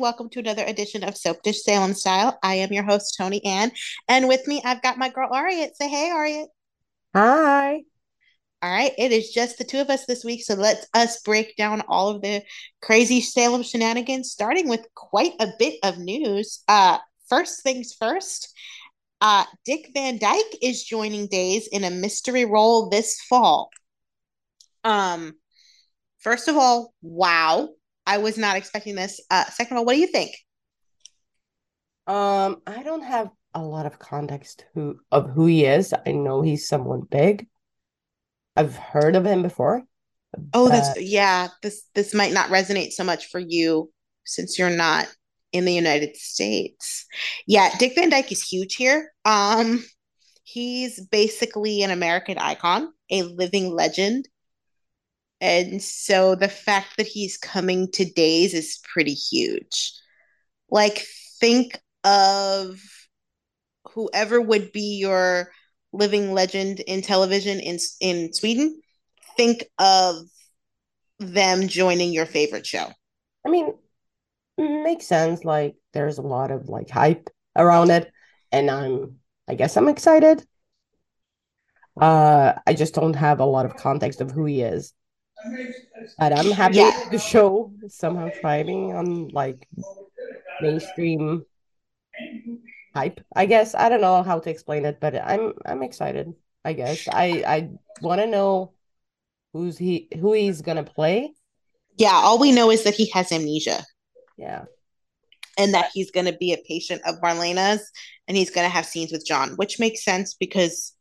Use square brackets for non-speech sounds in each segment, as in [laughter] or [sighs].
Hey, hey, everybody. Welcome to another edition of Soap Dish Salem Style. I am your host, Toni Ann. And with me, I've got my girl, Ariet. Say hey, Ariet. Hi. All right. It is just the two of us this week. So let us break down all of the crazy Salem shenanigans, starting with quite a bit of news. Uh, first things first, uh, Dick Van Dyke is joining Days in a mystery role this fall. Um, first of all, wow I was not expecting this. Uh, second of all, what do you think? Um, I don't have a lot of context who of who he is. I know he's someone big. I've heard of him before. Oh, that's yeah. This this might not resonate so much for you since you're not in the United States. Yeah, Dick Van Dyke is huge here. Um, he's basically an American icon, a living legend. And so the fact that he's coming to days is pretty huge. Like, think of whoever would be your living legend in television in in Sweden. Think of them joining your favorite show. I mean, makes sense. Like, there's a lot of like hype around it, and I'm, I guess, I'm excited. Uh, I just don't have a lot of context of who he is. But I'm happy yeah. the show somehow thriving on like mainstream hype. I guess I don't know how to explain it, but I'm I'm excited. I guess I I want to know who's he who he's gonna play. Yeah, all we know is that he has amnesia. Yeah, and that he's gonna be a patient of Marlena's, and he's gonna have scenes with John, which makes sense because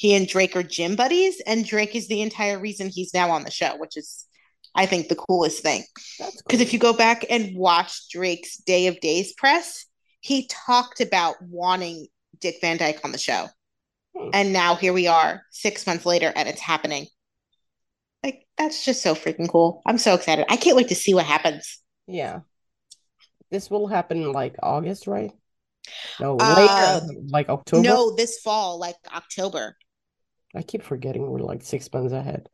he and Drake are gym buddies, and Drake is the entire reason he's now on the show, which is, I think, the coolest thing. Because cool. if you go back and watch Drake's Day of Days press, he talked about wanting Dick Van Dyke on the show. Hmm. And now here we are, six months later, and it's happening. Like, that's just so freaking cool. I'm so excited. I can't wait to see what happens. Yeah. This will happen like August, right? No, later, uh, like October. No, this fall, like October. I keep forgetting we're like six months ahead.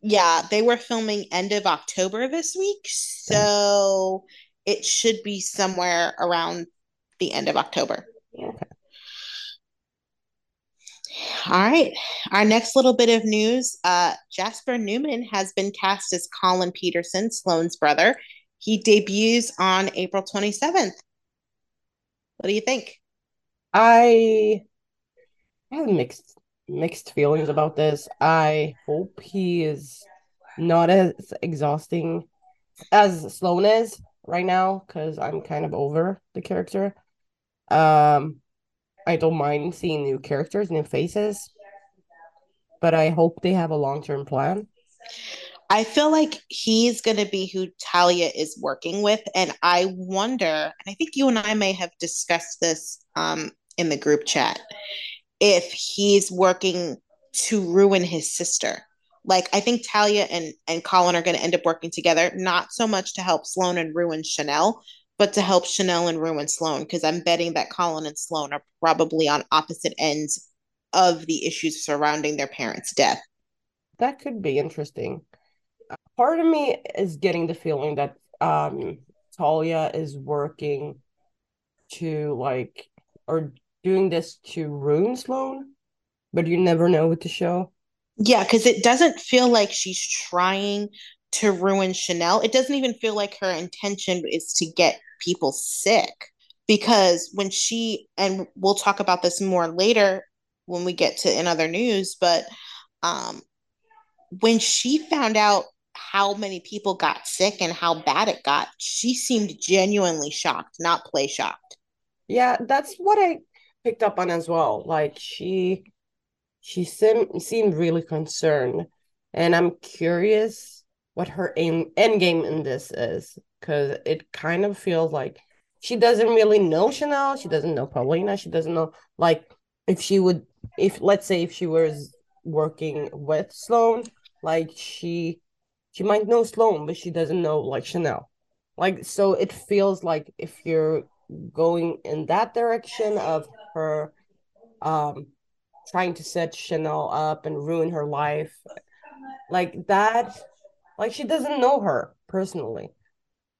Yeah, they were filming end of October this week, so yeah. it should be somewhere around the end of October. Okay. All right. Our next little bit of news uh, Jasper Newman has been cast as Colin Peterson, Sloan's brother. He debuts on April 27th. What do you think? I have mixed mixed feelings about this. I hope he is not as exhausting as Sloan is right now because I'm kind of over the character. Um, I don't mind seeing new characters, new faces, but I hope they have a long term plan. I feel like he's going to be who Talia is working with. And I wonder, and I think you and I may have discussed this um, in the group chat, if he's working to ruin his sister. Like I think Talia and and Colin are going to end up working together, not so much to help Sloan and ruin Chanel, but to help Chanel and ruin Sloan, Because I'm betting that Colin and Sloan are probably on opposite ends of the issues surrounding their parents' death. That could be interesting. Part of me is getting the feeling that um Talia is working to like or doing this to ruin Sloan, but you never know with the show. Yeah, because it doesn't feel like she's trying to ruin Chanel. It doesn't even feel like her intention is to get people sick. Because when she, and we'll talk about this more later when we get to in other news, but um, when she found out how many people got sick and how bad it got, she seemed genuinely shocked, not play shocked. Yeah, that's what I picked up on as well. Like she she seemed seemed really concerned. And I'm curious what her aim end game in this is. Cause it kind of feels like she doesn't really know Chanel, she doesn't know Paulina, she doesn't know like if she would if let's say if she was working with Sloan, like she she might know Sloan, but she doesn't know like Chanel. Like so it feels like if you're going in that direction of her um trying to set Chanel up and ruin her life like that like she doesn't know her personally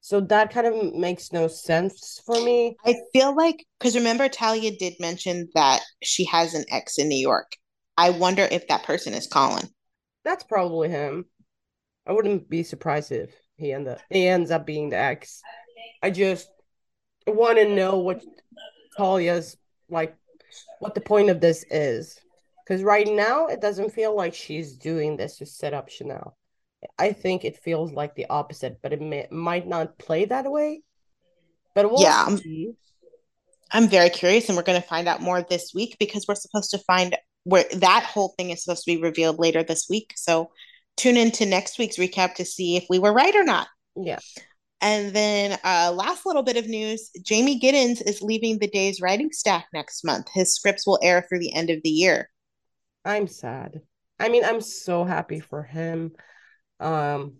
So that kind of makes no sense for me. I feel like because remember Talia did mention that she has an ex in New York. I wonder if that person is Colin. That's probably him. I wouldn't be surprised if he end up he ends up being the ex. I just want to know what Talia's like, what the point of this is, because right now it doesn't feel like she's doing this to set up Chanel. I think it feels like the opposite, but it may, might not play that way. But we'll Yeah, I'm, see. I'm very curious, and we're going to find out more this week because we're supposed to find where that whole thing is supposed to be revealed later this week. So tune into next week's recap to see if we were right or not. Yeah, And then, uh, last little bit of news Jamey Giddens is leaving the day's writing staff next month. His scripts will air through the end of the year. I'm sad. I mean, I'm so happy for him. Um,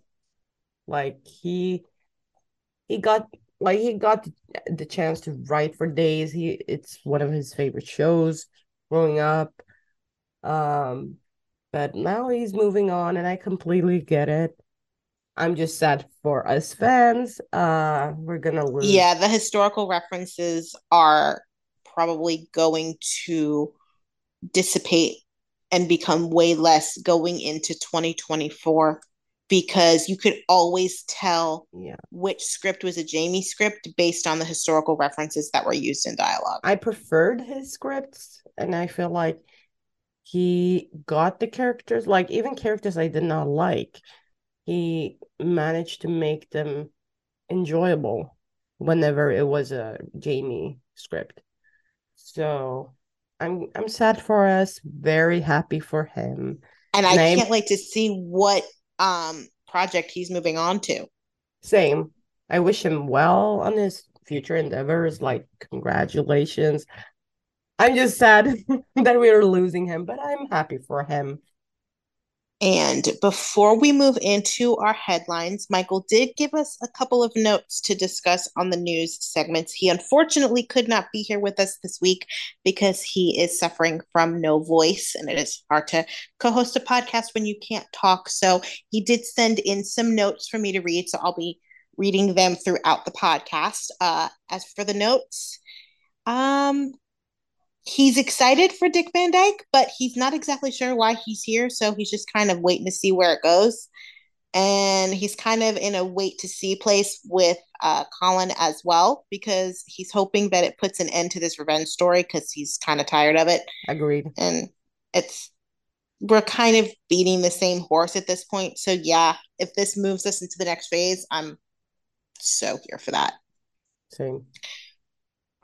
like he he got like he got the, chance to write for days. He it's one of his favorite shows growing up. Um, but now he's moving on, and I completely get it. I'm just sad for us fans. Uh, we're gonna lose. Yeah, the historical references are probably going to dissipate and become way less going into 2024 because you could always tell Yeah, which script was a Jamey script based on the historical references that were used in dialogue. I preferred his scripts, and I feel like he got the characters, like even characters I did not like, he managed to make them enjoyable whenever it was a Jamey script. So I'm I'm sad for us, very happy for him. And I And I can't wait to see what um project he's moving on to. same. I wish him well on his future endeavors. Like congratulations. I'm just sad [laughs] that we are losing him, but I'm happy for him. And before we move into our headlines, Michael did give us a couple of notes to discuss on the news segments. He unfortunately could not be here with us this week because he is suffering from no voice, and it is hard to co host a podcast when you can't talk. So he did send in some notes for me to read. So I'll be reading them throughout the podcast. Uh, as for the notes, um, he's excited for Dick Van Dyke, but he's not exactly sure why he's here. So he's just kind of waiting to see where it goes. And he's kind of in a wait to see place with uh, Colin as well, because he's hoping that it puts an end to this revenge story because he's kind of tired of it. Agreed. And it's, we're kind of beating the same horse at this point. So, yeah, if this moves us into the next phase, I'm so here for that. Same.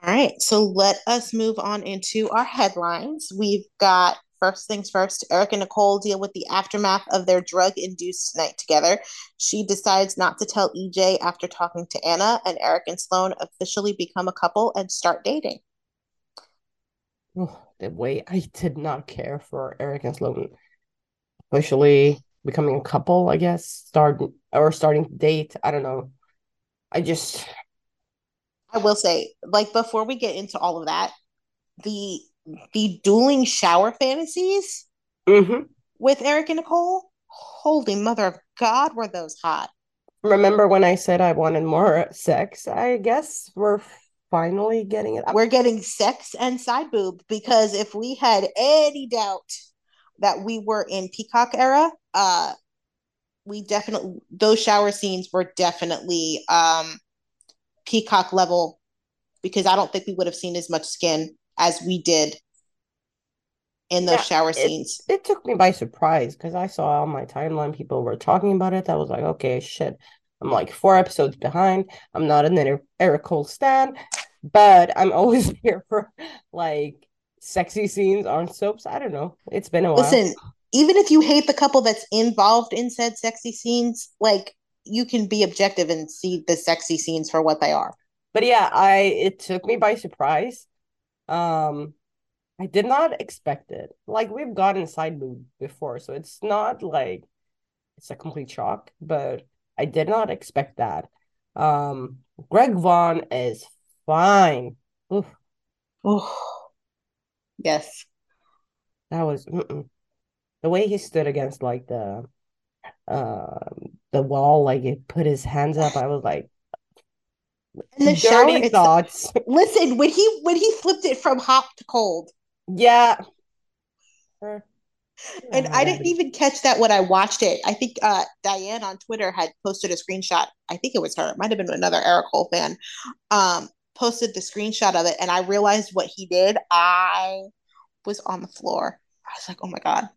All right, so let us move on into our headlines. We've got first things first Eric and Nicole deal with the aftermath of their drug induced night together. She decides not to tell EJ after talking to Anna, and Eric and Sloan officially become a couple and start dating. The way I did not care for Eric and Sloan officially becoming a couple, I guess, start or starting to date. I don't know. I just I will say, like before we get into all of that, the the dueling shower fantasies Mhm. with Eric and Nicole, holy mother of God, were those hot. remember when I said I wanted more sex. I guess we're finally getting it. we're getting sex and side boob because if we had any doubt that we were in peacock era uh we definitely those shower scenes were definitely um peacock level because i don't think we would have seen as much skin as we did in those Yeah, shower scenes it took me by surprise because I saw on my timeline people were talking about it. I was like, okay, shit. I'm like four episodes behind. I'm not an Eric Ericole stan, but I'm always [laughs] here for like sexy scenes on soaps. I don't know. It's been a while. listen even if you hate the couple that's involved in said sexy scenes like you can be objective and see the sexy scenes for what they are But yeah, I it took me by surprise. Um, I did not expect it. Like we've gotten side boob before, so it's not like it's a complete shock, but I did not expect that. Um, Greg Vaughn is fine. Oof, oh yes that was mm-mm. the way he stood against like the um the wall, like he put his hands up. I was like, In the shower, Dirty it's thoughts. [laughs] listen when he when he flipped it from hot to cold, Yeah. Her- and I didn't even catch that when I watched it. I think uh, Diane on Twitter had posted a screenshot. I think it was her. It might have been another Ericole fan. Um, posted the screenshot of it, and I realized what he did. I was on the floor. I was like, "Oh my god!"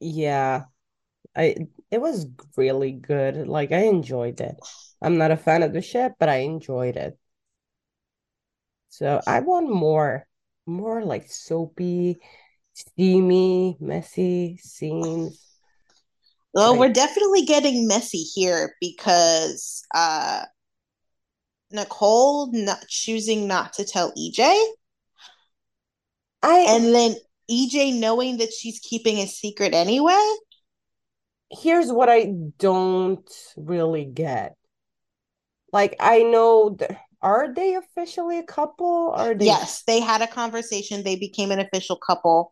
Yeah. I it was really good. Like I enjoyed it. I'm not a fan of the ship, but I enjoyed it. So I want more, more like soapy, steamy, messy scenes. Well, Like we're definitely getting messy here because uh, Nicole not choosing not to tell EJ, I and then EJ knowing that she's keeping a secret anyway. Here's what I don't really get. Like I know th- are they officially a couple? Are they Yes, they had a conversation. They became an official couple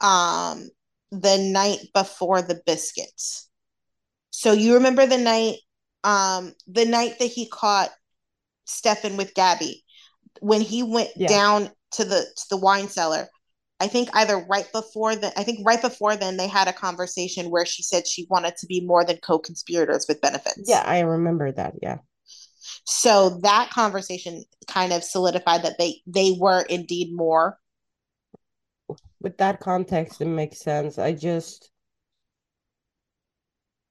um the night before the biscuits. So you remember the night um the night that he caught Stefan with Gabi when he went Yeah. down to the to the wine cellar. I think either right before the I think right before then they had a conversation where she said she wanted to be more than co-conspirators with benefits. Yeah, I remember that. Yeah. So that conversation kind of solidified that they they were indeed more. With that context, it makes sense. I just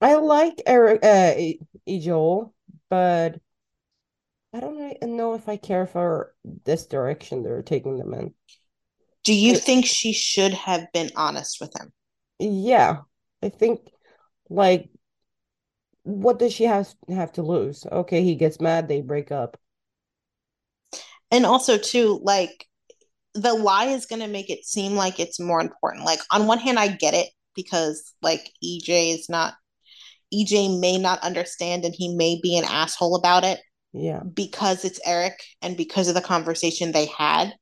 I like Eric uh E- but I don't know if I care for this direction they're taking them in. Do you It- think she should have been honest with him? Yeah, I think like what does she have have to lose? Okay, he gets mad, they break up. And also too, like the lie is going to make it seem like it's more important. Like on one hand I get it because like EJ is not EJ may not understand and he may be an asshole about it Yeah. because it's Eric and because of the conversation they had.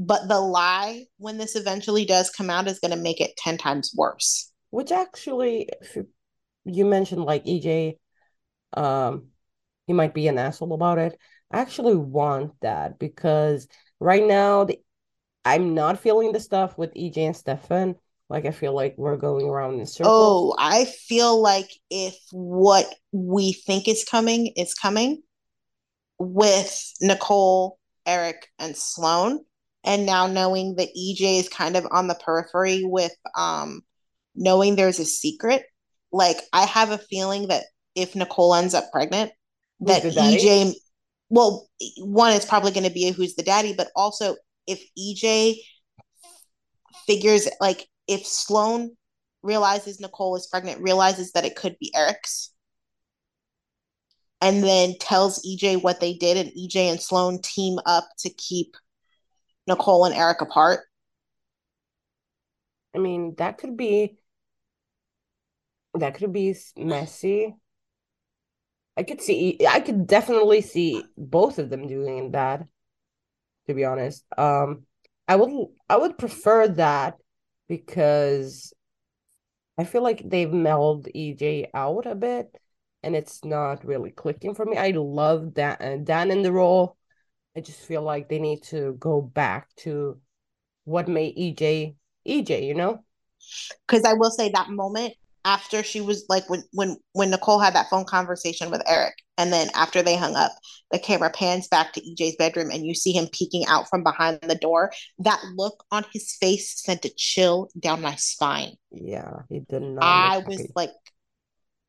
But the lie, when this eventually does come out, is going to make it 10 times worse. Which actually, you, you mentioned like EJ, um, he might be an asshole about it. I actually want that because right now the, I'm not feeling the stuff with EJ and Stefan. Like I feel like we're going around in circles. Oh, I feel like if what we think is coming is coming with Nicole, Eric, and Sloan, and now knowing that EJ is kind of on the periphery with um knowing there's a secret, like I have a feeling that if Nicole ends up pregnant, Who's that? EJ well, one is probably going to be who's the daddy, but also if EJ figures like if Sloan realizes Nicole is pregnant, realizes that it could be Eric's, and then tells EJ what they did, and EJ and Sloan team up to keep Nicole and Eric apart. I mean, that could be that could be messy. I could see I could definitely see both of them doing that, to be honest. Um I would I would prefer that because I feel like they've melded EJ out a bit and it's not really clicking for me. I love Dan, Dan in the role. I just feel like they need to go back to what made EJ EJ, you know? Because I will say that moment after she was like when when when Nicole had that phone conversation with Eric, and then after they hung up, the camera pans back to EJ's bedroom, and you see him peeking out from behind the door. That look on his face sent a chill down my spine. Yeah, he did not I was happy. like,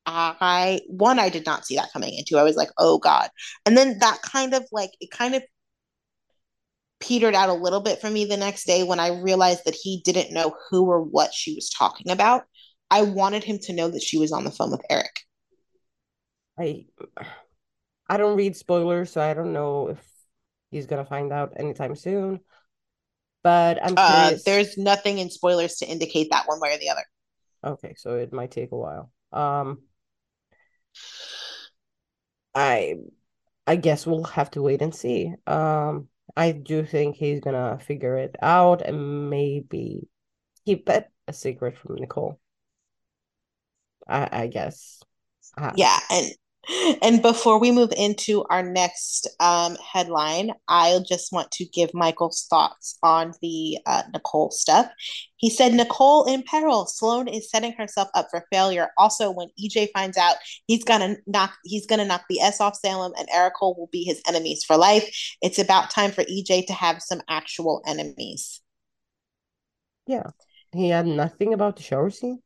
I one, I did not see that coming into. I was like, oh god. And then that kind of like it kind of petered out a little bit for me the next day when I realized that he didn't know who or what she was talking about. I wanted him to know that she was on the phone with Eric. I I don't read spoilers, so I don't know if he's gonna find out anytime soon. But I'm Uh, there's nothing in spoilers to indicate that one way or the other. Okay, so it might take a while. Um, I I guess we'll have to wait and see. Um, I do think he's gonna figure it out and maybe keep it a secret from Nicole. I I guess. Uh, Yeah, and and before we move into our next um, headline, I just want to give Michael's thoughts on the uh, Nicole stuff. He said, Nicole in peril. Sloan is setting herself up for failure. Also, when EJ finds out, he's gonna knock he's gonna knock the S off Salem, and Erica will be his enemies for life. It's about time for EJ to have some actual enemies. Yeah, he had nothing about the shower scene.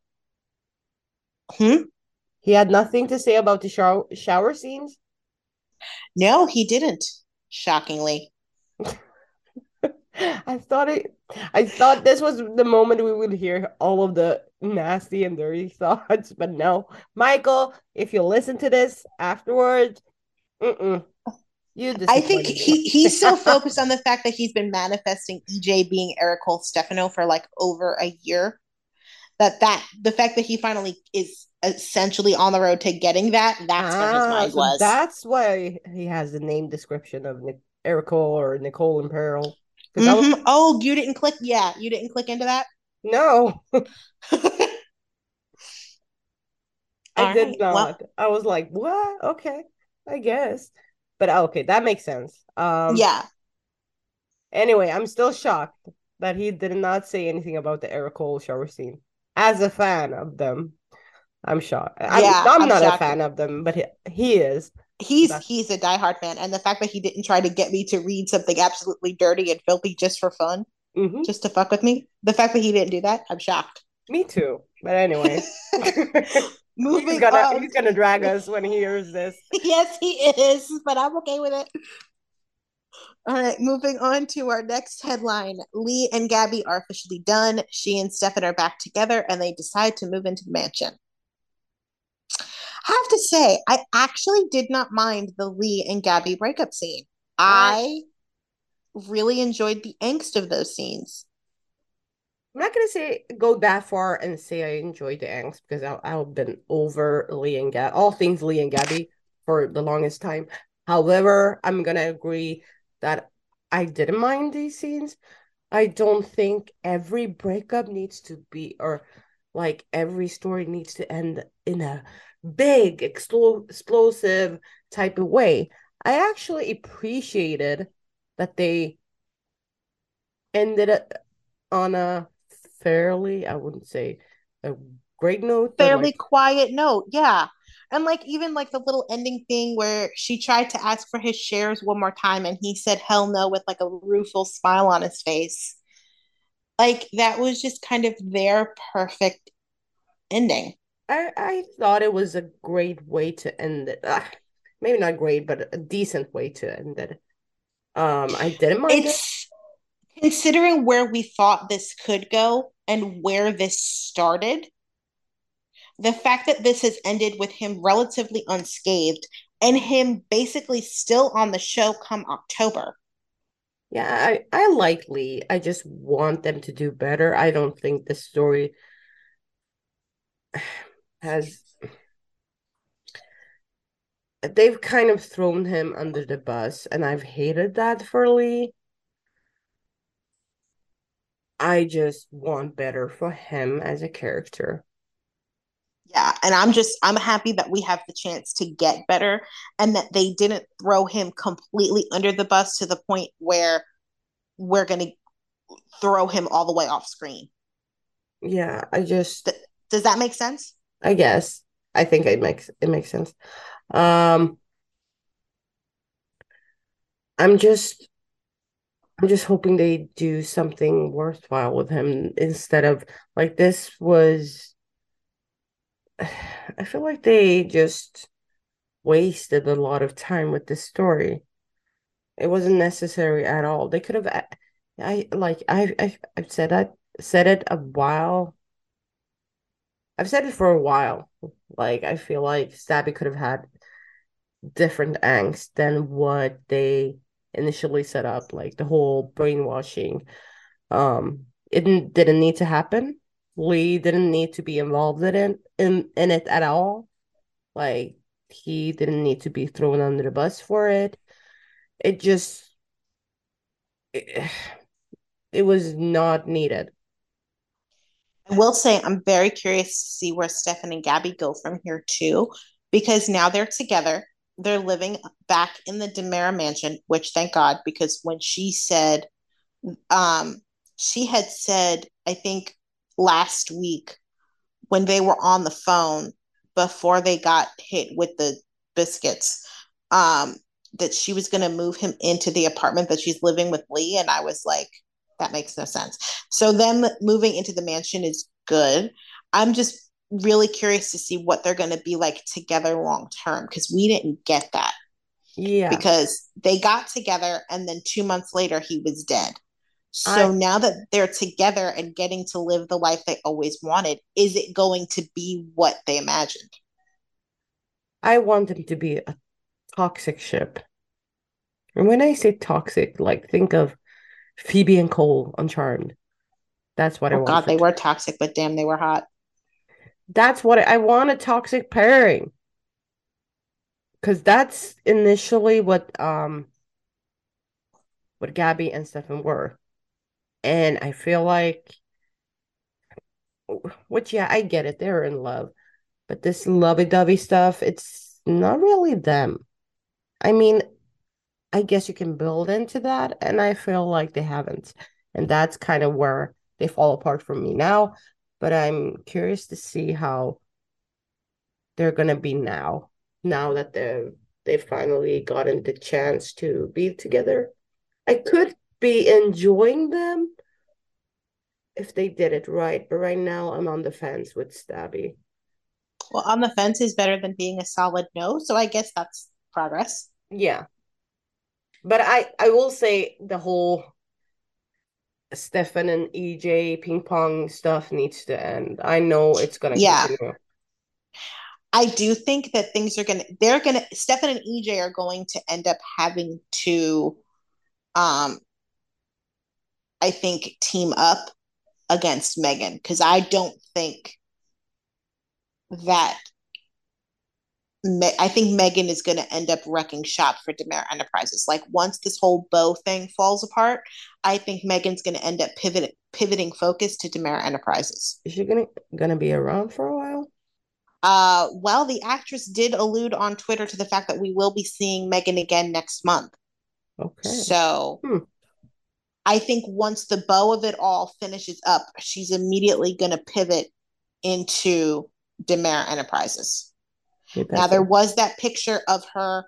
Hmm. He had nothing to say about the shower shower scenes. No, he didn't. Shockingly. [laughs] I thought it. I thought this was the moment we would hear all of the nasty and dirty [laughs] thoughts, but no, Michael. If you listen to this afterwards, mm-mm, you. I think he he's so [laughs] focused on the fact that he's been manifesting EJ being Eric Cole Stefano for like over a year. That that the fact that he finally is essentially on the road to getting that. That's ah, where his ah, mind was. That's why he has the name description of Nic- Erico or Nicole in Peril. Mm-hmm. Was... Oh, you didn't click. Yeah, you didn't click into that. No, [laughs] I All did right. not. Well, I was like, what? Okay, I guess. But okay, that makes sense. Um, yeah. Anyway, I'm still shocked that he did not say anything about the Ericole shower scene. As a fan of them, I'm shocked. I'm, yeah, I'm, I'm not shocked. a fan of them, but he, he is. He's That's... he's a diehard fan, and the fact that he didn't try to get me to read something absolutely dirty and filthy just for fun, mm-hmm. just to fuck with me. The fact that he didn't do that, I'm shocked. Me too. But anyway, [laughs] [laughs] moving he's gonna, on. He's gonna drag us when he hears this. [laughs] yes, he is, but I'm okay with it. All right, moving on to our next headline. Li and Gabi are officially done. She and Stefan are back together and they decide to move into the mansion. I have to say, I actually did not mind the Li and Gabi breakup scene. I really enjoyed the angst of those scenes. I'm not gonna say go that far and say I enjoyed the angst because I, I've been over Li and Gabi, all things Li and Gabi for the longest time. However, I'm gonna agree that I didn't mind these scenes. I don't think every breakup needs to be or like every story needs to end in a big, expl- explosive type of way. I actually appreciated that they ended it on a fairly, I wouldn't say a great note, fairly like... quiet note. Yeah. And like even like the little ending thing where she tried to ask for his shares one more time and he said hell no with like a rueful smile on his face. Like that was just kind of their perfect ending. I I thought it was a great way to end it. Ugh, maybe not great, but a decent way to end it. Um, I didn't mind it's, it. Considering where we thought this could go and where this started, the fact that this has ended with him relatively unscathed and him basically still on the show come October. Yeah, I, I like Li. I just want them to do better. I don't think the story [sighs] has they've kind of thrown him under the bus and I've hated that for Li. I just want better for him as a character. Yeah, and I'm just I'm happy that we have the chance to get better and that they didn't throw him completely under the bus to the point where we're going to throw him all the way off screen. Yeah, I just Th- Does that make sense? I guess. I think it makes it makes sense. Um I'm just I'm just hoping they do something worthwhile with him instead of like this was [sighs] I feel like they just wasted a lot of time with this story. It wasn't necessary at all. They could have I like I, I I've said that said it a while I've said it for a while. Like I feel like Stabby could have had different angst than what they initially set up, like the whole brainwashing. Um, it didn't, didn't need to happen. Li didn't need to be involved in it in, in it at all. Like he didn't need to be thrown under the bus for it. It just it, it was not needed. I will say I'm very curious to see where Stefan and Gabi go from here too, because now they're together. They're living back in the DiMera mansion, which thank God, because when she said, um, she had said, I think last week when they were on the phone before they got hit with the biscuits, um, that she was going to move him into the apartment that she's living with Li. And I was like, that makes no sense. So them moving into the mansion is good. I'm just really curious to see what they're going to be like together long term because we didn't get that. Yeah. Because they got together and then two months later he was dead. So I, now that they're together and getting to live the life they always wanted, is it going to be what they imagined? I want them to be a toxic ship. And when I say toxic, like think of Phoebe and Cole on Charmed. That's what oh, I want. God, they were toxic, but damn, they were hot. That's what I, I want a toxic pairing. Cause that's initially what um what Gabi and Stefan were. And I feel like which yeah, I get it, they're in love. But this lovey dovey stuff, it's not really them. I mean, I guess you can build into that, and I feel like they haven't. And that's kind of where they fall apart from me now but I'm curious to see how they're gonna be now. Now that they've they finally gotten the chance to be together, I could be enjoying them if they did it right. But right now, I'm on the fence with Stabby. Well, on the fence is better than being a solid no, so I guess that's progress. Yeah, but I I will say the whole Stefan and EJ ping pong stuff needs to end. I know it's gonna yeah. Continue. I do think that things are gonna they're gonna Stefan and EJ are going to end up having to um I think team up against Megan because I don't think that I think Megan is going to end up wrecking shop for DiMera Enterprises. Like once this whole Bo thing falls apart, I think Megan's going to end up pivoting pivoting focus to DiMera Enterprises. Is she going to going to be around for a while? Uh, well, the actress did allude on Twitter to the fact that we will be seeing Megan again next month. Okay. So hmm. I think once the Bo of it all finishes up, she's immediately going to pivot into DiMera Enterprises. Now there was that picture of her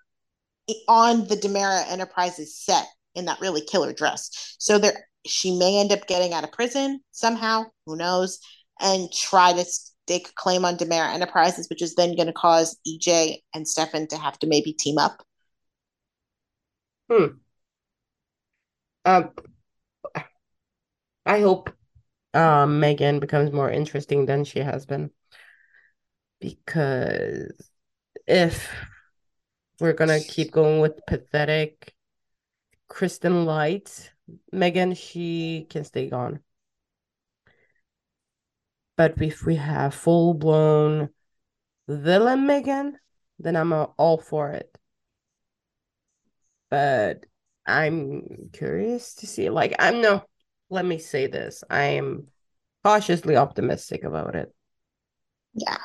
on the DiMera Enterprises set in that really killer dress. So there she may end up getting out of prison somehow, who knows, and try to stake a claim on DiMera Enterprises, which is then going to cause EJ and Stefan to have to maybe team up. Hmm. Um, I hope um Megan becomes more interesting than she has been because if we're gonna keep going with pathetic Kristen Light, Megan, she can stay gone. But if we have full blown villain Megan, then I'm all for it. But I'm curious to see. Like, I'm no, let me say this. I am cautiously optimistic about it. Yeah.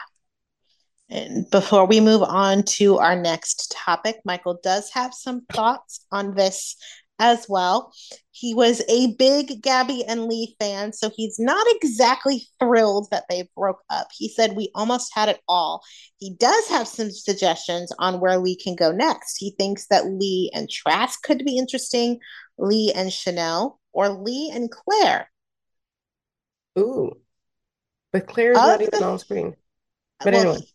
And before we move on to our next topic, Michael does have some thoughts on this as well. He was a big Gabi and Li fan, so he's not exactly thrilled that they broke up. He said, We almost had it all. He does have some suggestions on where Li can go next. He thinks that Li and Trask could be interesting, Li and Chanel, or Li and Claire. Ooh. But Claire's of not even the, on screen. But well, anyway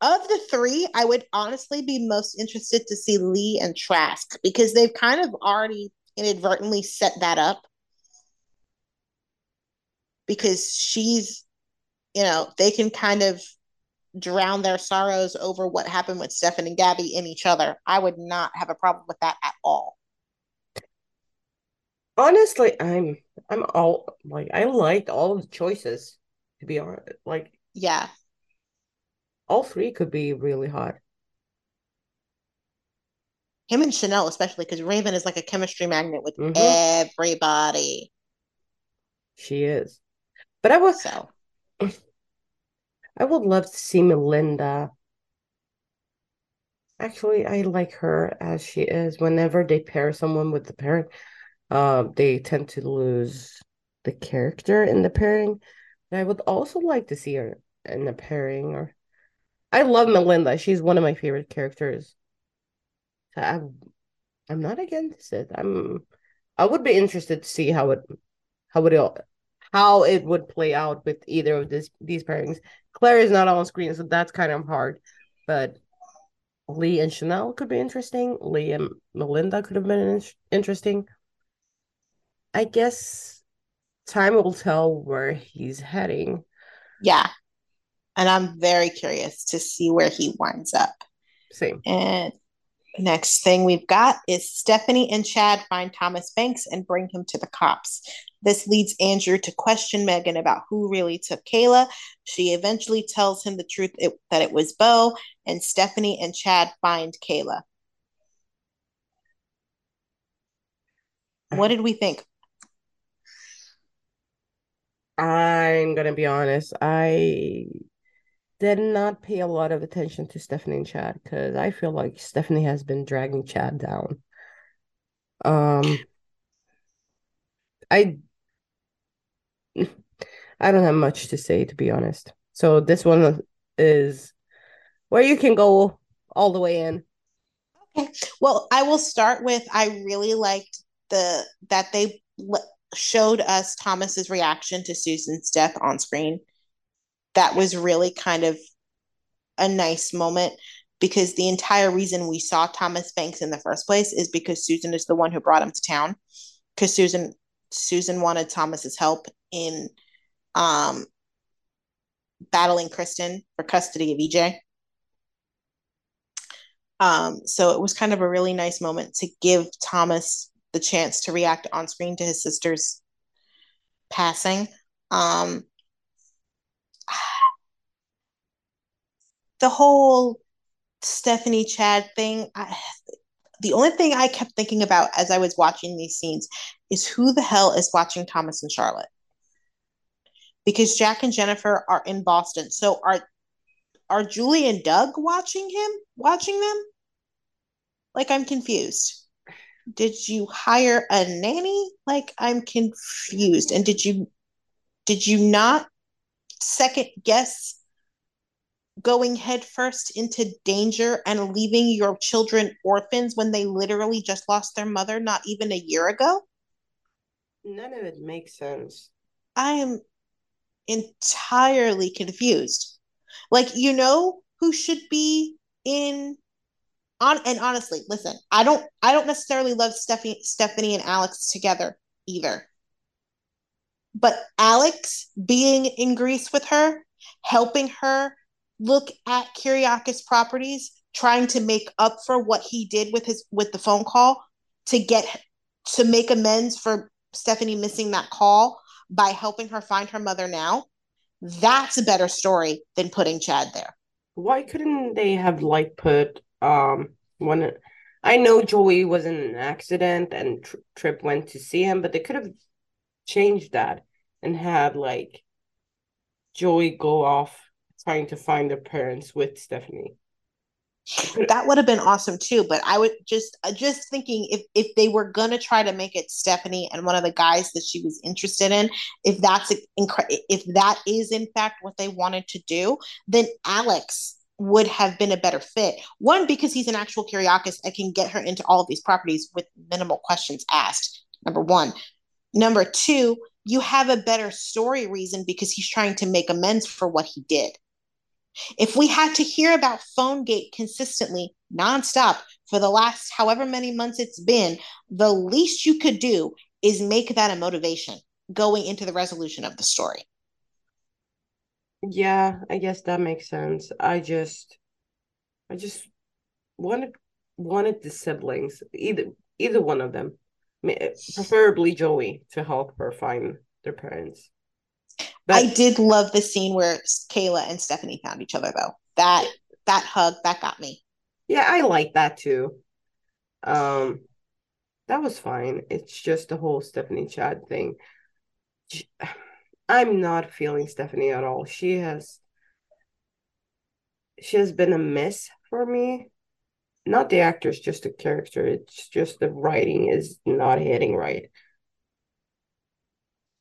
of the three, I would honestly be most interested to see Li and Trask because they've kind of already inadvertently set that up. Because she's, you know, they can kind of drown their sorrows over what happened with Stefan and Gabi in each other. I would not have a problem with that at all. Honestly, I'm I'm all like I liked all the choices to be honest. Like yeah, all three could be really hot. Him and Chanel, especially because Raven is like a chemistry magnet with mm-hmm. everybody. She is. But I was so I would love to see Melinda Actually, I like her as she is. Whenever they pair someone with the parent, uh, they tend to lose the character in the pairing. I would also like to see her in the pairing. Or I love Melinda. She's one of my favorite characters. I'm, I'm not against it. I'm. I would be interested to see how it, how it all, how it would play out with either of this these pairings. Claire is not on screen, so that's kind of hard. But Li and Chanel could be interesting. Li and Melinda could have been interesting. I guess time will tell where he's heading. Yeah. And I'm very curious to see where he winds up. Same. And next thing we've got is Stephanie and Chad find Thomas Banks and bring him to the cops. This leads Andrew to question Megan about who really took Kayla. She eventually tells him the truth it, that it was Bo, and Stephanie and Chad find Kayla. What did we think? I'm gonna be honest. I did not pay a lot of attention to Stephanie and Chad because I feel like Stephanie has been dragging Chad down. Um, I I don't have much to say to be honest. So this one is where you can go all the way in. Okay. Well, I will start with I really liked the that they showed us Thomas's reaction to Susan's death on screen. That was really kind of a nice moment because the entire reason we saw Thomas Banks in the first place is because Susan is the one who brought him to town. Because Susan Susan wanted Thomas's help in um, battling Kristen for custody of EJ. Um, so it was kind of a really nice moment to give Thomas the chance to react on screen to his sister's passing. Um, the whole Stephanie Chad thing, I, the only thing I kept thinking about as I was watching these scenes is who the hell is watching Thomas and Charlotte? Because Jack and Jennifer are in Boston. So are are Julie and Doug watching him? Watching them? Like I'm confused did you hire a nanny? Like I'm confused. And did you did you not second guess going headfirst into danger and leaving your children orphans when they literally just lost their mother not even a year ago? None of it makes sense. I am entirely confused. Like, you know who should be in on and honestly, listen, I don't I don't necessarily love Stephanie Stephanie and Alex together either. But Alex being in Greece with her, helping her look at Kyriakis properties, trying to make up for what he did with his with the phone call to get to make amends for Stephanie missing that call by helping her find her mother now. That's a better story than putting Chad there. Why couldn't they have like put um when I know Joey was in an accident and Trip went to see him, but they could have changed that and had like Joey go off trying to find their parents with Stephanie. That would have been awesome too, but I would just uh, just thinking if if they were gonna try to make it Stephanie and one of the guys that she was interested in, if that's if that is in fact what they wanted to do, then Alex would have been a better fit. One, because he's an actual Kyriakis and can get her into all of these properties with minimal questions asked. Number one. Number two, you have a better story reason because he's trying to make amends for what he did. If we had to hear about PhoneGate consistently, nonstop, for the last however many months it's been, the least you could do is make that a motivation going into the resolution of the story. Yeah, I guess that makes sense. I just I just wanted wanted the siblings, either either one of them, preferably Joey, to help her find their parents. But I did love the scene where Kayla and Stephanie found each other, though. That that hug that got me. Yeah, I like that too. Um, that was fine. It's just the whole Stephanie Chad thing. I'm not feeling Stephanie at all. She has she has been a miss for me. not the actors, just the character. It's just the writing is not hitting right.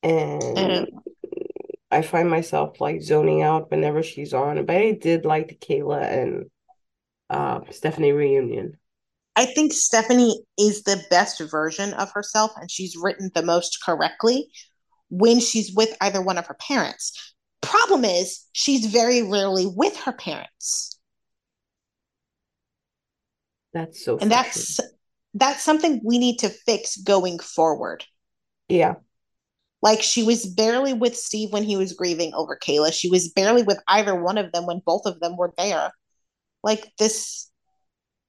And I find myself like zoning out whenever she's on. But I did like the Kayla and uh, Stephanie reunion. I think Stephanie is the best version of herself and she's written the most correctly when she's with either one of her parents. Problem is, she's very rarely with her parents. That's so And that's that's something we need to fix going forward. Yeah. Like she was barely with Steve when he was grieving over Kayla. She was barely with either one of them when both of them were there. Like this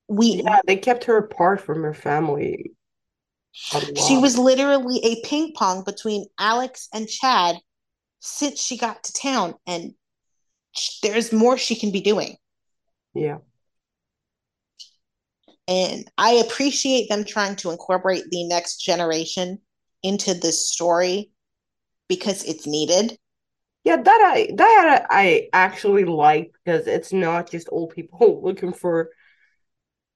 we Yeah, they kept her apart from her family Oh, she was literally a ping pong between Alex and Chad since she got to town and there's more she can be doing. Yeah. And I appreciate them trying to incorporate the next generation into this story because it's needed. Yeah, that I that I actually like because it's not just old people [laughs] looking for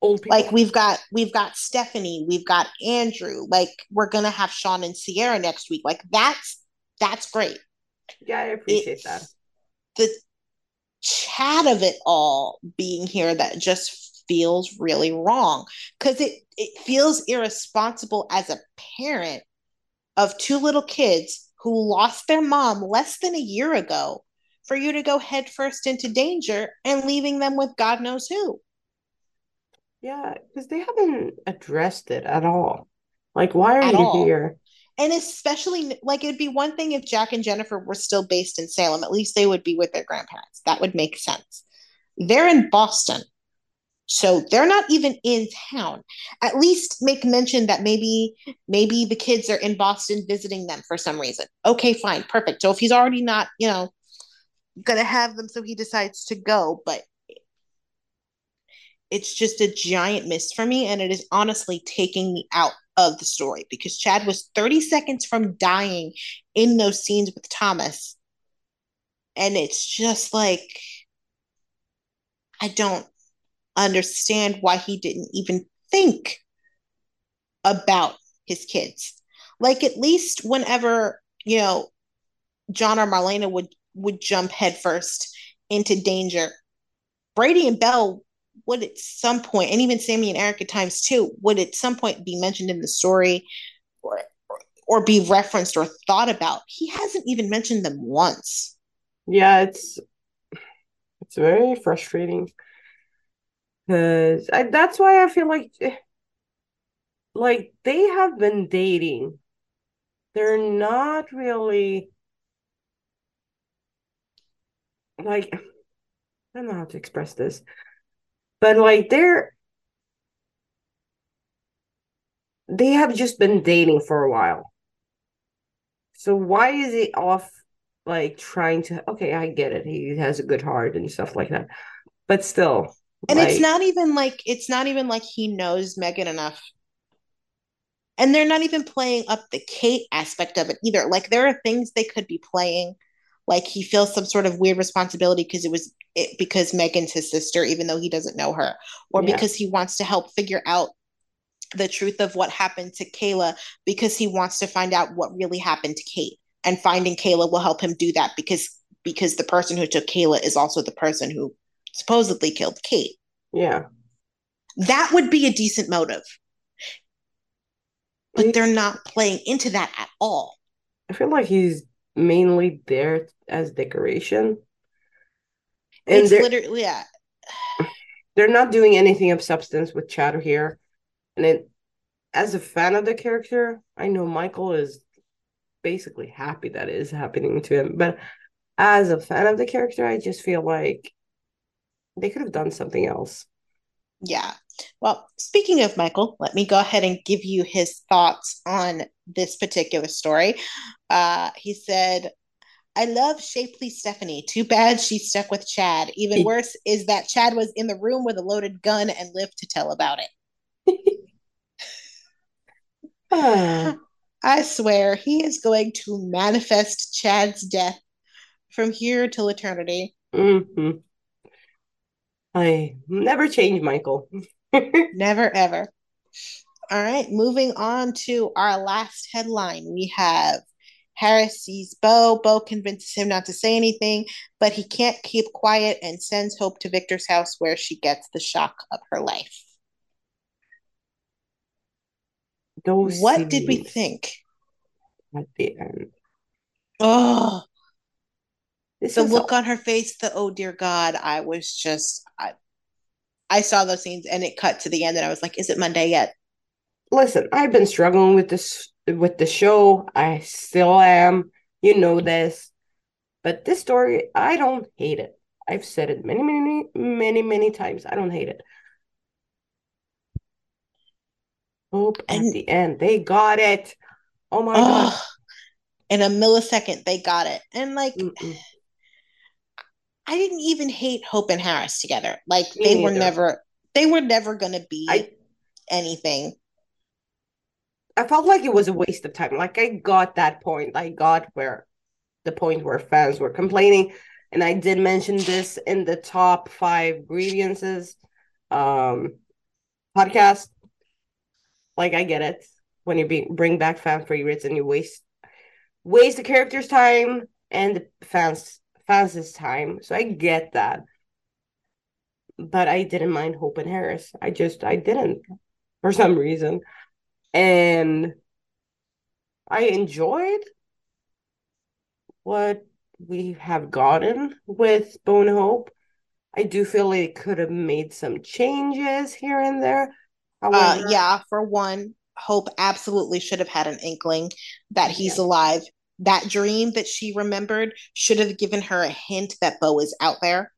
old people. Like we've got we've got Stephanie, we've got Andrew, like we're gonna have Sean and Sierra next week. Like that's that's great. Yeah, I appreciate It's that. the Chad of it all being here that just feels really wrong because it it feels irresponsible as a parent of two little kids who lost their mom less than a year ago for you to go headfirst into danger and leaving them with God knows who. Yeah, because they haven't addressed it at all. Like, why are At you all. here? And especially, like, it'd be one thing if Jack and Jennifer were still based in Salem. At least they would be with their grandparents. That would make sense. They're in Boston. So they're not even in town. At least make mention that maybe maybe the kids are in Boston visiting them for some reason. Okay, fine, perfect. So if he's already not, you know, gonna have them, so he decides to go, but it's just a giant miss for me, and it is honestly taking me out of the story because Chad was 30 seconds from dying in those scenes with Thomas. And it's just like I don't understand why he didn't even think about his kids. Like at least whenever, you know, John or Marlena would would jump headfirst into danger, Brady and Belle would at some point, and even Sammy and Eric at times too, would at some point be mentioned in the story or or, be referenced or thought about. He hasn't even mentioned them once. Yeah, it's it's very frustrating because that's why I feel like like they have been dating. They're not really like I don't know how to express this, but like they're they have just been dating for a while. So why is he off like trying to okay, I get it. He has a good heart and stuff like that. But still, And it's not even like it's not even like he knows Megan enough. And they're not even playing up the Kate aspect of it either. Like there are things they could be playing. Like he feels some sort of weird responsibility because it was it, because Megan's his sister, even though he doesn't know her, or yeah. because he wants to help figure out the truth of what happened to Kayla because he wants to find out what really happened to Kate. And finding Kayla will help him do that because because the person who took Kayla is also the person who supposedly killed Kate. Yeah. That would be a decent motive. But they're not playing into that at all. I feel like he's mainly there as decoration. And it's they're literally yeah. [sighs] they're not doing anything of substance with Chatter here. And it as a fan of the character, I know Michael is basically happy that it is happening to him. But as a fan of the character, I just feel like they could have done something else. Yeah. Well, speaking of Michael, let me go ahead and give you his thoughts on this particular story. Uh, he said, I love Shapely Stephanie. Too bad she stuck with Chad. Even worse is that Chad was in the room with a loaded gun and lived to tell about it. [laughs] I swear he is going to manifest Chad's death from here till eternity. mhm. I never change Michael. [laughs] Never ever. All right, moving on to our last headline. We have Harris sees Bo. Bo convinces him not to say anything, but he can't keep quiet and sends Hope to Victor's house where she gets the shock of her life. Those what did we think? at the end? Oh, This the look on her face, the oh dear God, I was just, I, I saw those scenes and it cut to the end and I was like, is it Monday yet? Listen, I've been struggling with this with the show. I still am. You know this. But this story, I don't hate it. I've said it many, many, many, many times. I don't hate it. Hope at And- the end. They got it. Oh my god. Oh, in a millisecond, they got it. And like, Mm-mm. I didn't even hate Hope and Harris together. Like, Me they were never, they were never to be I anything. I felt like it was a waste of time. Like I got that point. I got where the point where fans were complaining. And I did mention this in the top five grievances um podcast. Like I get it. When you be, bring back fan favorites and you waste waste the character's time and the fans fans' time. So I get that. But I didn't mind Hope and Harris. I just I didn't for some reason and I enjoyed what we have gotten with Bone Hope. I do feel like it could have made some changes here and there. Uh, yeah, for one, Hope absolutely should have had an inkling that he's Yeah. alive. That dream that she remembered should have given her a hint that Bo is out there.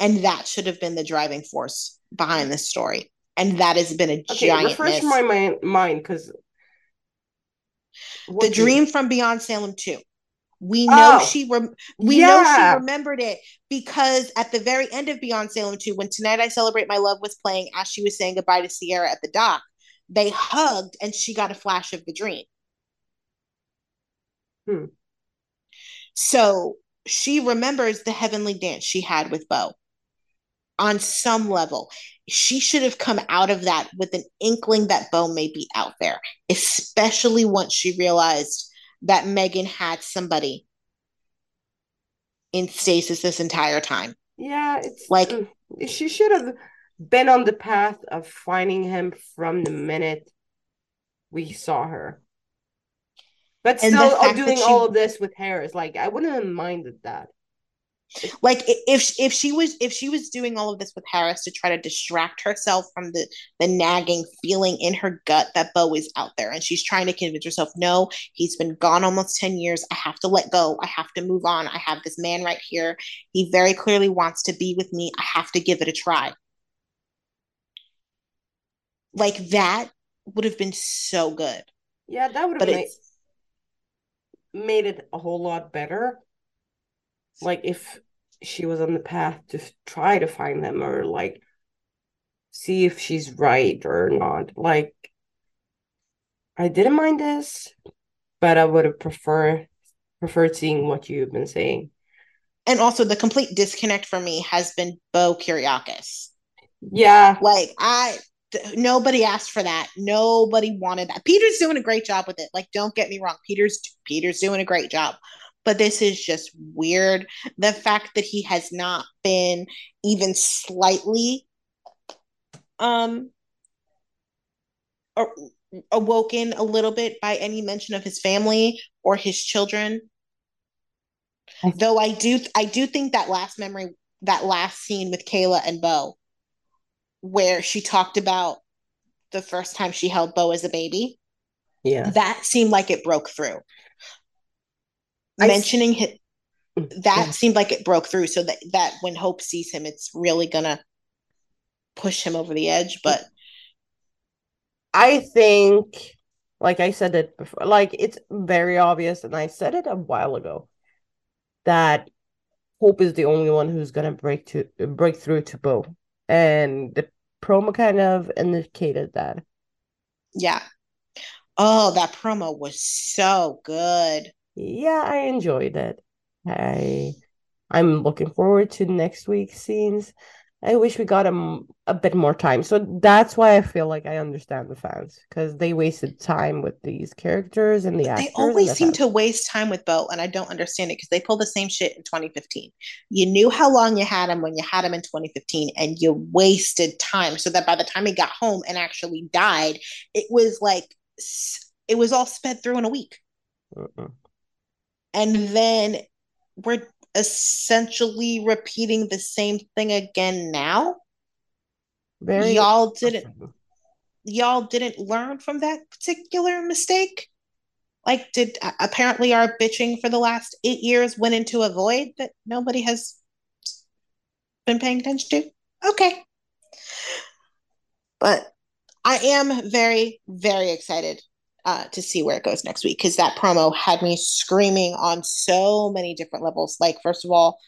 And that should have been the driving force behind this story. And that has been a okay, giant refresh miss. my mind because the dream from Beyond Salem 2. We know Oh. she rem- we know she remembered it because at the very end of Beyond Salem 2, when Tonight I Celebrate My Love was playing as she was saying goodbye to Sierra at the dock, they hugged and she got a flash of the dream. Hmm. So she remembers the heavenly dance she had with Bo on some level. She should have come out of that with an inkling that Bo may be out there, especially once she realized that Megan had somebody in stasis this entire time. Yeah, it's Like- mm, she should have been on the path of finding him from the minute we saw her. But still uh, that doing she- all of this with Harris, like I wouldn't have minded that. Like if if she was if she was doing all of this with Harris to try to distract herself from the the nagging feeling in her gut that Bo is out there and she's trying to convince herself no he's been gone almost 10 years. I have to let go. I have to move on. I have this man right here. He very clearly wants to be with me. I have to give it a try. Like that would have been so good. Yeah, that would have made, made it a whole lot better. Like if she was on the path to try to find them or like see if she's right or not. Like I didn't mind this, but I would have prefer preferred seeing what you've been saying. and also the complete disconnect for me has been Bo Kiriakis Yeah, Like I th- nobody asked for that. Nobody wanted that. Peter's doing a great job with it. Like don't get me wrong. Peter's Peter's doing a great job. But this is just weird. The fact that he has not been even slightly um or awoken a little bit by any mention of his family or his children. I- Though I do I do think that last memory that last scene with Kayla and Bo where she talked about the first time she held Bo as a baby, yeah. that seemed like it broke through. Mentioning his, that Yeah. seemed like it broke through, so that that when Hope sees him, it's really gonna push him over the edge. But I think, like I said it before, like it's very obvious, and I said it a while ago, that Hope is the only one who's gonna break to break through to Bo, and the promo kind of indicated that. yeah, oh, that promo was so good. Yeah, I enjoyed it. I I'm looking forward to next week's scenes. I wish we got him a bit more time. So that's why I feel like I understand the fans because they wasted time with these characters and the actors. They always the seem fans. to waste time with Bo, and I don't understand it because they pulled the same shit in 2015. You knew how long you had him when you had him in 2015, and you wasted time so that by the time he got home and actually died, it was like it was all sped through in a week. Uh-uh. And then we're essentially repeating the same thing again now. Very y'all didn't y'all didn't learn from that particular mistake? Like did apparently our bitching for the last 8 years went into a void that nobody has been paying attention to? Okay. But I am very very excited uh, to see where it goes next week because that promo had me screaming on so many different levels. Like, first of all,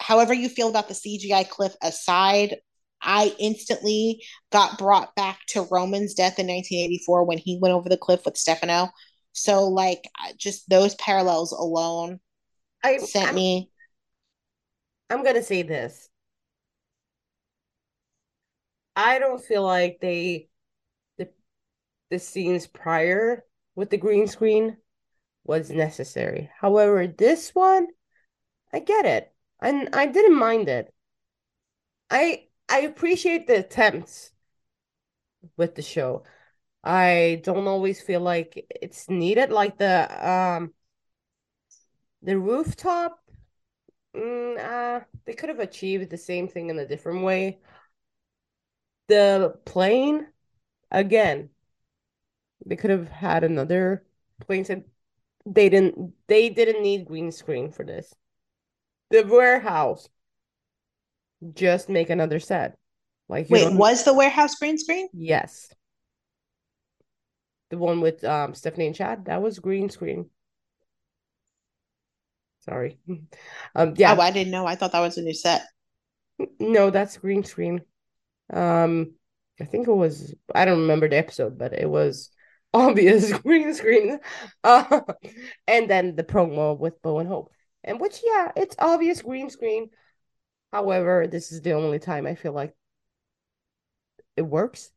however you feel about the CGI cliff aside, I instantly got brought back to Roman's death in 1984 when he went over the cliff with Stefano. So, like, just those parallels alone I sent I'm, me. I'm gonna say this. I don't feel like they the scenes prior with the green screen was necessary. However, this one, I get it. And I didn't mind it. I I appreciate the attempts with the show. I don't always feel like it's needed like the um the rooftop mm, uh, they could have achieved the same thing in a different way. The plane again they could have had another plane set. They didn't. They didn't need green screen for this. The warehouse. Just make another set. Like wait, was the warehouse green screen? Yes. The one with um Stephanie and Chad that was green screen. Sorry. [laughs] Um yeah. Oh, I didn't know. I thought that was a new set. No, that's green screen. Um I think it was I don't remember the episode, but it was obvious [laughs] green screen. Uh, and then the promo with Bo and Hope. And which, yeah, it's obvious green screen. However, this is the only time I feel like it works.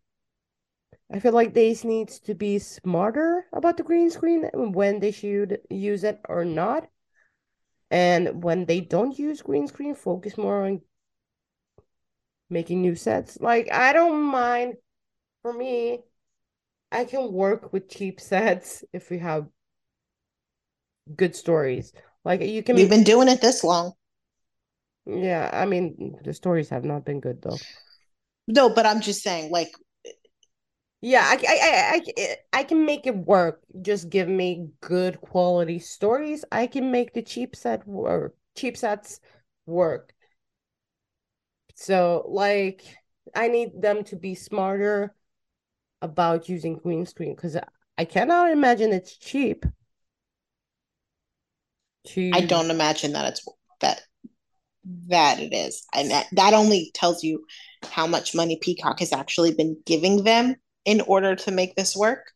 I feel like they needs to be smarter about the green screen when they should use it or not. And when they don't use green screen, focus more on making new sets. Like I don't mind for me, I can work with cheap sets if we have good stories. Like you can. You've been doing it this long. Yeah, I mean the stories have not been good though. No, but I'm just saying, like. Yeah, I, I, I, I, I can make it work. Just give me good quality stories. I can make the cheap set work. Cheap sets work. So, like, I need them to be smarter about using green screen because I cannot imagine it's cheap. To... I don't imagine that it's that that it is, and that, that only tells you how much money Peacock has actually been giving them in order to make this work,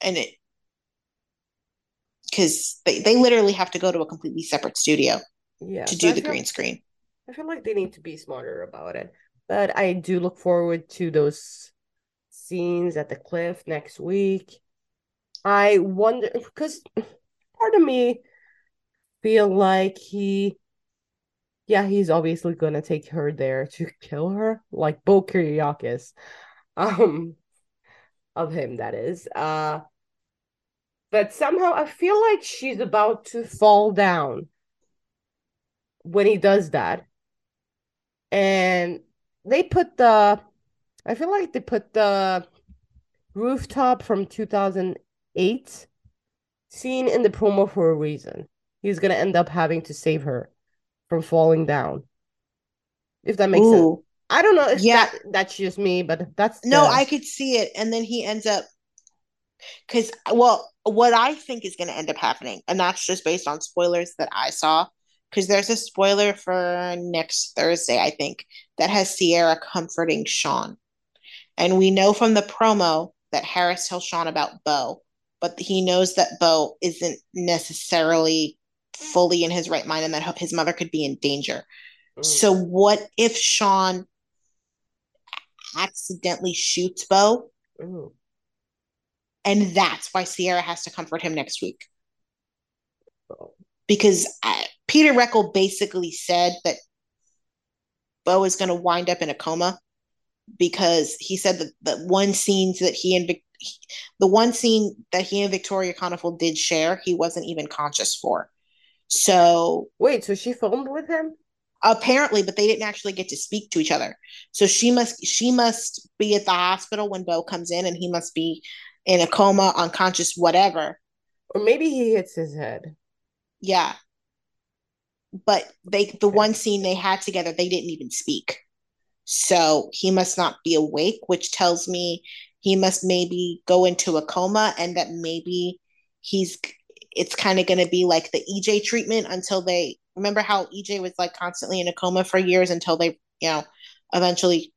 and it because they, they literally have to go to a completely separate studio yeah, to do the feel, green screen. I feel like they need to be smarter about it. But I do look forward to those scenes at the cliff next week. I wonder because part of me feel like he yeah, he's obviously gonna take her there to kill her, like Bo Kiriakis. Um of him, that is. Uh but somehow I feel like she's about to fall down when he does that. And they put the I feel like they put the rooftop from 2008 scene in the promo for a reason. He's gonna end up having to save her from falling down. If that makes Ooh. sense. I don't know if yeah. that, that's just me, but that's the... no, I could see it. And then he ends up because well, what I think is gonna end up happening, and that's just based on spoilers that I saw, because there's a spoiler for next Thursday, I think, that has Sierra comforting Sean. And we know from the promo that Harris tells Sean about Bo, but he knows that Bo isn't necessarily fully in his right mind and that his mother could be in danger. Mm. So what if Sean accidentally shoots Bo? Mm. And that's why Sierra has to comfort him next week. Oh. Because I, uh, Peter Reckell basically said that Bo is going to wind up in a coma because he said that the one scenes that he and the one scene that he and Victoria Konefal did share, he wasn't even conscious for. So wait, so she filmed with him? Apparently, but they didn't actually get to speak to each other. So she must she must be at the hospital when Bo comes in, and he must be in a coma, unconscious, whatever. Or maybe he hits his head. Yeah. But they the one scene they had together, they didn't even speak. So he must not be awake, which tells me he must maybe go into a coma and that maybe he's it's kind of going to be like the EJ treatment until they remember how EJ was like constantly in a coma for years until they, you know, eventually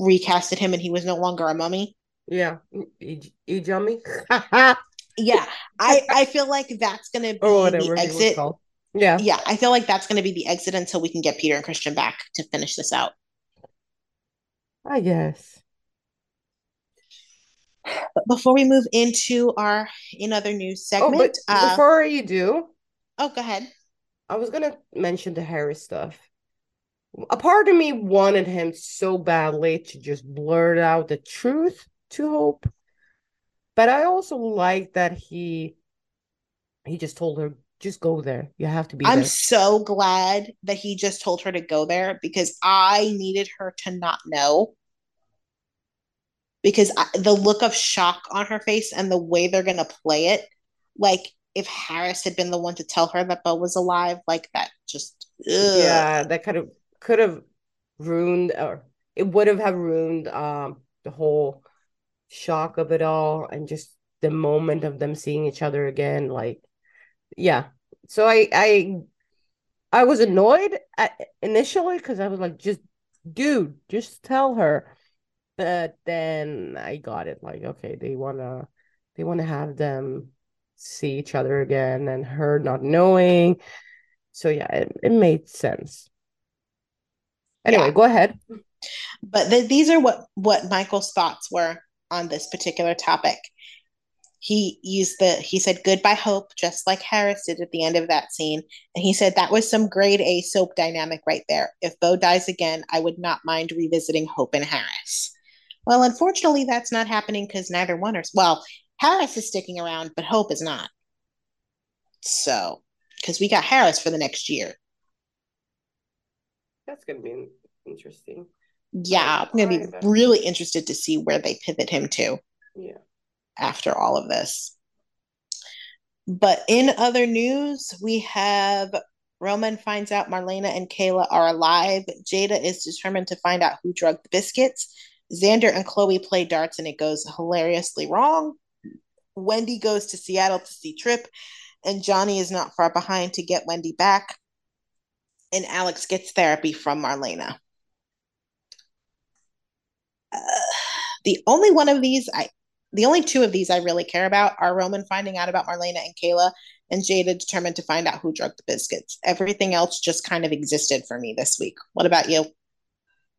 recasted him and he was no longer a mummy. Yeah, E-Jummy. [laughs] yeah, I I feel like that's going to be oh, the exit. Yeah, yeah, I feel like that's going to be the exit until we can get Peter and Christian back to finish this out. I guess. But before we move into our in other news segment, oh, but uh, before you do, oh, go ahead. I was gonna mention the Harris stuff. A part of me wanted him so badly to just blurt out the truth to Hope, but I also like that he he just told her just go there. You have to be. I'm there. so glad that he just told her to go there because I needed her to not know because I, the look of shock on her face and the way they're going to play it, like if Harris had been the one to tell her that Bo was alive, like that just ugh. yeah, that kind of could have ruined or it would have have ruined um the whole shock of it all and just the moment of them seeing each other again like yeah. So i i i was annoyed at, initially because i was like just dude just tell her. But then I got it like okay they wanna they wanna have them see each other again and her not knowing. So yeah it, it made sense. Anyway yeah. go ahead. But the, these are what what michael's thoughts were on this particular topic he used the he said goodbye hope just like harris did at the end of that scene and he said that was some grade a soap dynamic right there if bo dies again i would not mind revisiting hope and harris well, unfortunately, that's not happening because neither one is Well, Harris is sticking around, but Hope is not. So, because we got Harris for the next year. That's going to be interesting. Yeah, I'm going to be really interested to see where they pivot him to. Yeah. After all of this. But in other news, we have Roman finds out Marlena and Kayla are alive. Jada is determined to find out who drugged the biscuits. Xander and Chloe play darts and it goes hilariously wrong. Wendy goes to Seattle to see Trip, and Johnny is not far behind to get Wendy back. And Alex gets therapy from Marlena. Uh, the only one of these I the only two of these I really care about are Roman finding out about Marlena and Kayla and Jada determined to find out who drug the biscuits. Everything else just kind of existed for me this week. What about you?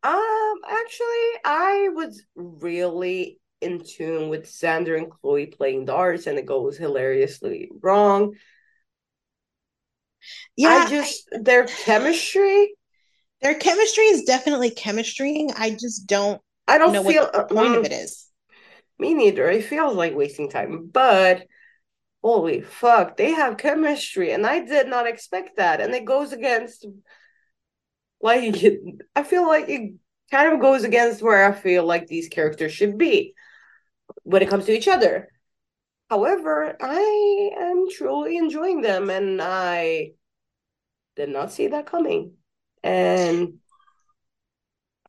Um, actually, I was really in tune with Xander and Chloe playing darts, and it goes hilariously wrong. Yeah, I just I, their chemistry. Their chemistry is definitely chemistry. I just don't. I don't know feel what the point um, of it is. Me neither. It feels like wasting time, but holy fuck, they have chemistry, and I did not expect that, and it goes against like [laughs] I feel like it kind of goes against where I feel like these characters should be when it comes to each other. However, I am truly enjoying them and I did not see that coming. And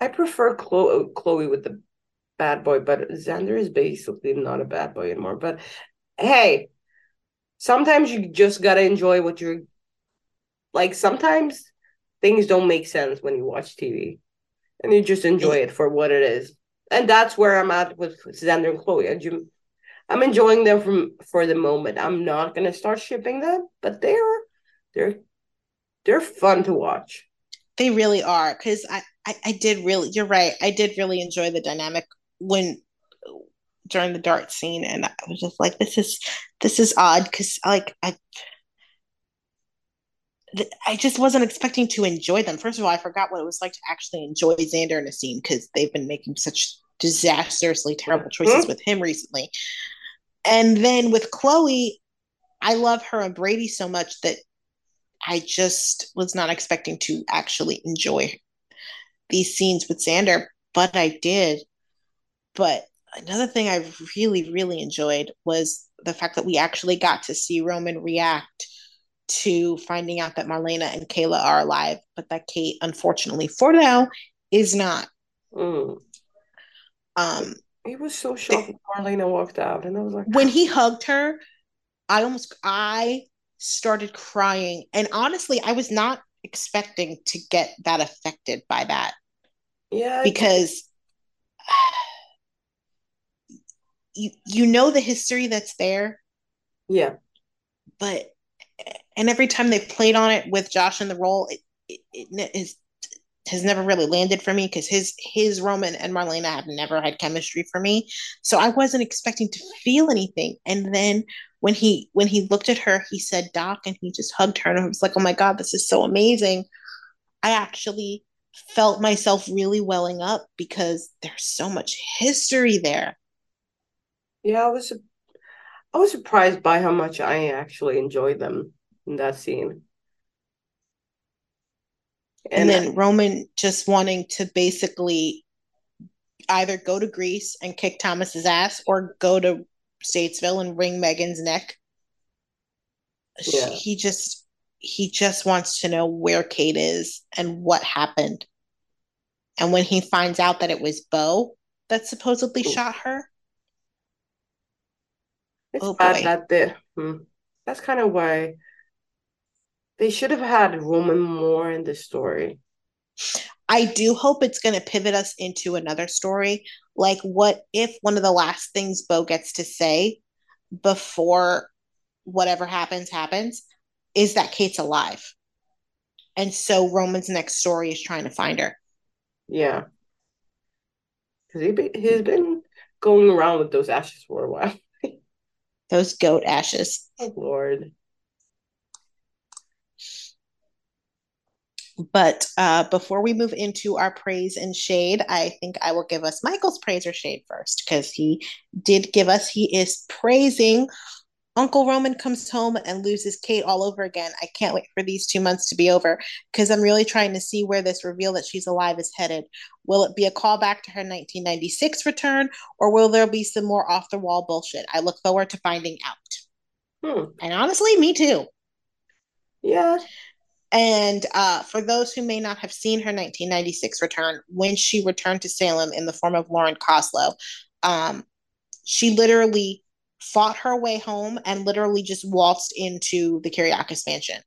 I prefer Chloe, with the bad boy, but Xander is basically not a bad boy anymore. But hey, sometimes you just gotta enjoy what you're like. Sometimes things don't make sense when you watch TV and you just enjoy it for what it is. And that's where I'm at with Xander and Chloe. I'm enjoying them from for the moment. I'm not gonna start shipping them, but they're they're they're fun to watch. They really are because I, I I did really. You're right. I did really enjoy the dynamic when during the dart scene, and I was just like, this is this is odd because like I. I just wasn't expecting to enjoy them. First of all, I forgot what it was like to actually enjoy Xander in a scene because they've been making such disastrously terrible choices mm-hmm. with him recently. And then with Chloe, I love her and Brady so much that I just was not expecting to actually enjoy these scenes with Xander, but I did. But another thing I really, really enjoyed was the fact that we actually got to see Roman react to finding out that Marlena and Kayla are alive, but that Kate, unfortunately for now, is not. Mm. Um, he was so shocked when Marlena walked out, and I was like, when he hugged her, I almost I started crying, and honestly, I was not expecting to get that affected by that. Yeah, because you you know the history that's there. Yeah, but and every time they played on it with Josh in the role, it, it, it is has never really landed for me because his his Roman and Marlena have never had chemistry for me. So I wasn't expecting to feel anything. And then when he when he looked at her, he said Doc and he just hugged her and I was like, Oh my God, this is so amazing. I actually felt myself really welling up because there's so much history there. Yeah, I was I was surprised by how much I actually enjoyed them in that scene. And, and then I, Roman just wanting to basically either go to Greece and kick Thomas's ass or go to Statesville and wring Megan's neck. Yeah. He just he just wants to know where Kate is and what happened. And when he finds out that it was Bo that supposedly Ooh. shot her. It's oh bad boy. that they, hmm. that's kind of why they should have had Roman more in this story. I do hope it's going to pivot us into another story. Like, what if one of the last things Bo gets to say before whatever happens happens is that Kate's alive? And so Roman's next story is trying to find her. Yeah. Because he be, he's been going around with those ashes for a while. Those goat ashes. Oh, Lord. But uh, before we move into our praise and shade, I think I will give us Michael's praise or shade first because he did give us, he is praising Uncle Roman comes home and loses Kate all over again. I can't wait for these two months to be over because I'm really trying to see where this reveal that she's alive is headed. Will it be a callback to her 1996 return or will there be some more off the wall bullshit? I look forward to finding out. Hmm. And honestly, me too. Yeah. And uh, for those who may not have seen her 1996 return, when she returned to Salem in the form of Lauren Koslow, um, she literally fought her way home and literally just waltzed into the Kiriakis mansion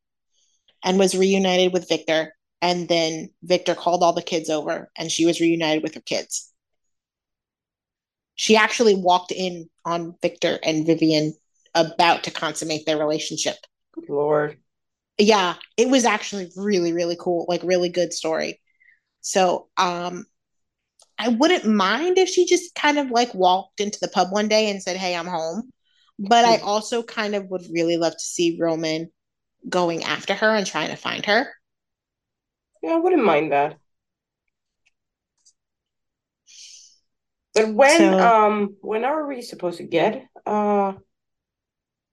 and was reunited with Victor. And then Victor called all the kids over and she was reunited with her kids. She actually walked in on Victor and Vivian about to consummate their relationship. Good Lord yeah, it was actually really, really cool, like really good story. So, um, I wouldn't mind if she just kind of like walked into the pub one day and said, Hey, I'm home. But I also kind of would really love to see Roman going after her and trying to find her. Yeah, I wouldn't mind that. But when so, um when are we supposed to get uh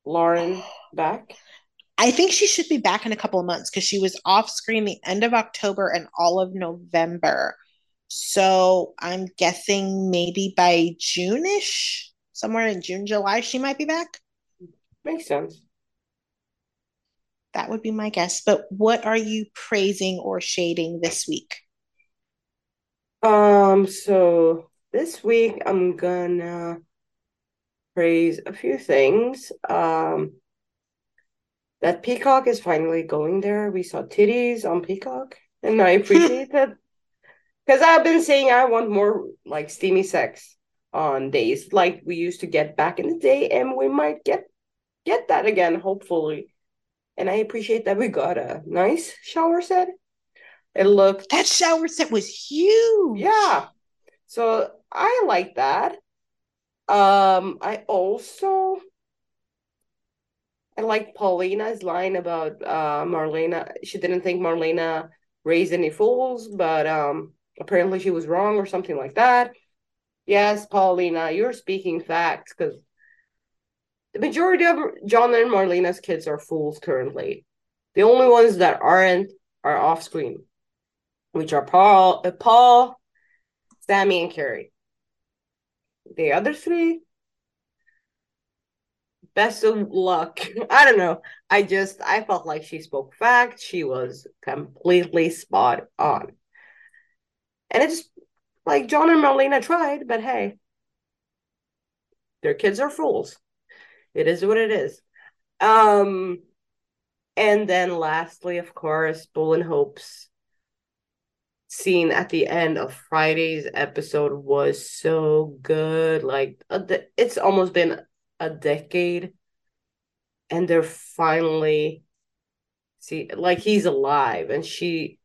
Lauren back? I think she should be back in a couple of months because she was off screen the end of October and all of November. So I'm guessing maybe by June ish, somewhere in June, July, she might be back. Makes sense. That would be my guess. But what are you praising or shading this week? Um, so this week I'm gonna praise a few things. Um, that Peacock is finally going there. We saw titties on Peacock, and I appreciate that because I've been saying I want more like steamy sex on days like we used to get back in the day, and we might get get that again, hopefully. And I appreciate that we got a nice shower set. It looked that shower set was huge. Yeah. So I like that. Um, I also I like Paulina's line about uh Marlena. She didn't think Marlena raised any fools, but um apparently she was wrong or something like that. Yes, Paulina, you're speaking facts because the majority of John and Marlena's kids are fools currently. The only ones that aren't are off screen, which are Paul, uh, Paul, Sammy, and Carrie. The other three, best of luck. [laughs] I don't know. I just I felt like she spoke fact. She was completely spot on. And it's like John and Marlena tried, but hey, their kids are fools. It is what it is. Um, and then lastly, of course, Bo and Hope's scene at the end of Friday's episode was so good. Like it's almost been a decade, and they're finally see like he's alive, and she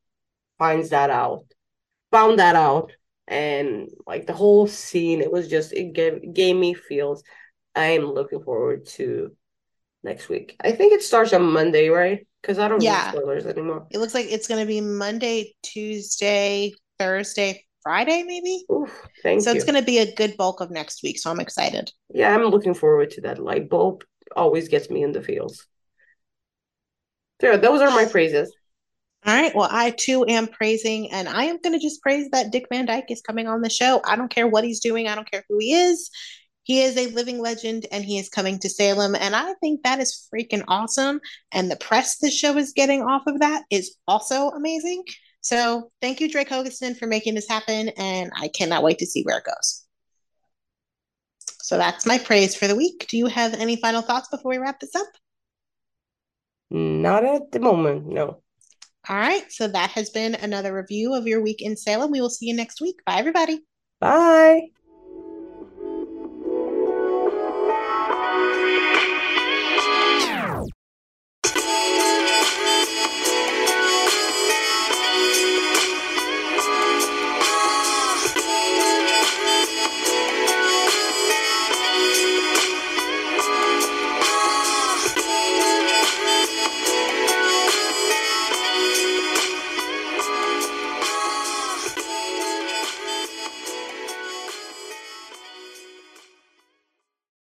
finds that out, found that out, and like the whole scene, it was just it gave gave me feels. I'm looking forward to next week. I think it starts on Monday, right? Because I don't yeah. spoilers anymore. It looks like it's going to be Monday, Tuesday, Thursday, Friday, maybe. Oof, thank so you. it's going to be a good bulk of next week. So I'm excited. Yeah, I'm looking forward to that. Light bulb always gets me in the feels. So those are my [sighs] praises. All right. Well, I too am praising, and I am going to just praise that Dick Van Dyke is coming on the show. I don't care what he's doing. I don't care who he is. He is a living legend and he is coming to Salem. And I think that is freaking awesome. And the press the show is getting off of that is also amazing. So thank you, Drake Hogestyn, for making this happen. And I cannot wait to see where it goes. So that's my praise for the week. Do you have any final thoughts before we wrap this up? Not at the moment, no. All right. So that has been another review of your week in Salem. We will see you next week. Bye, everybody. Bye.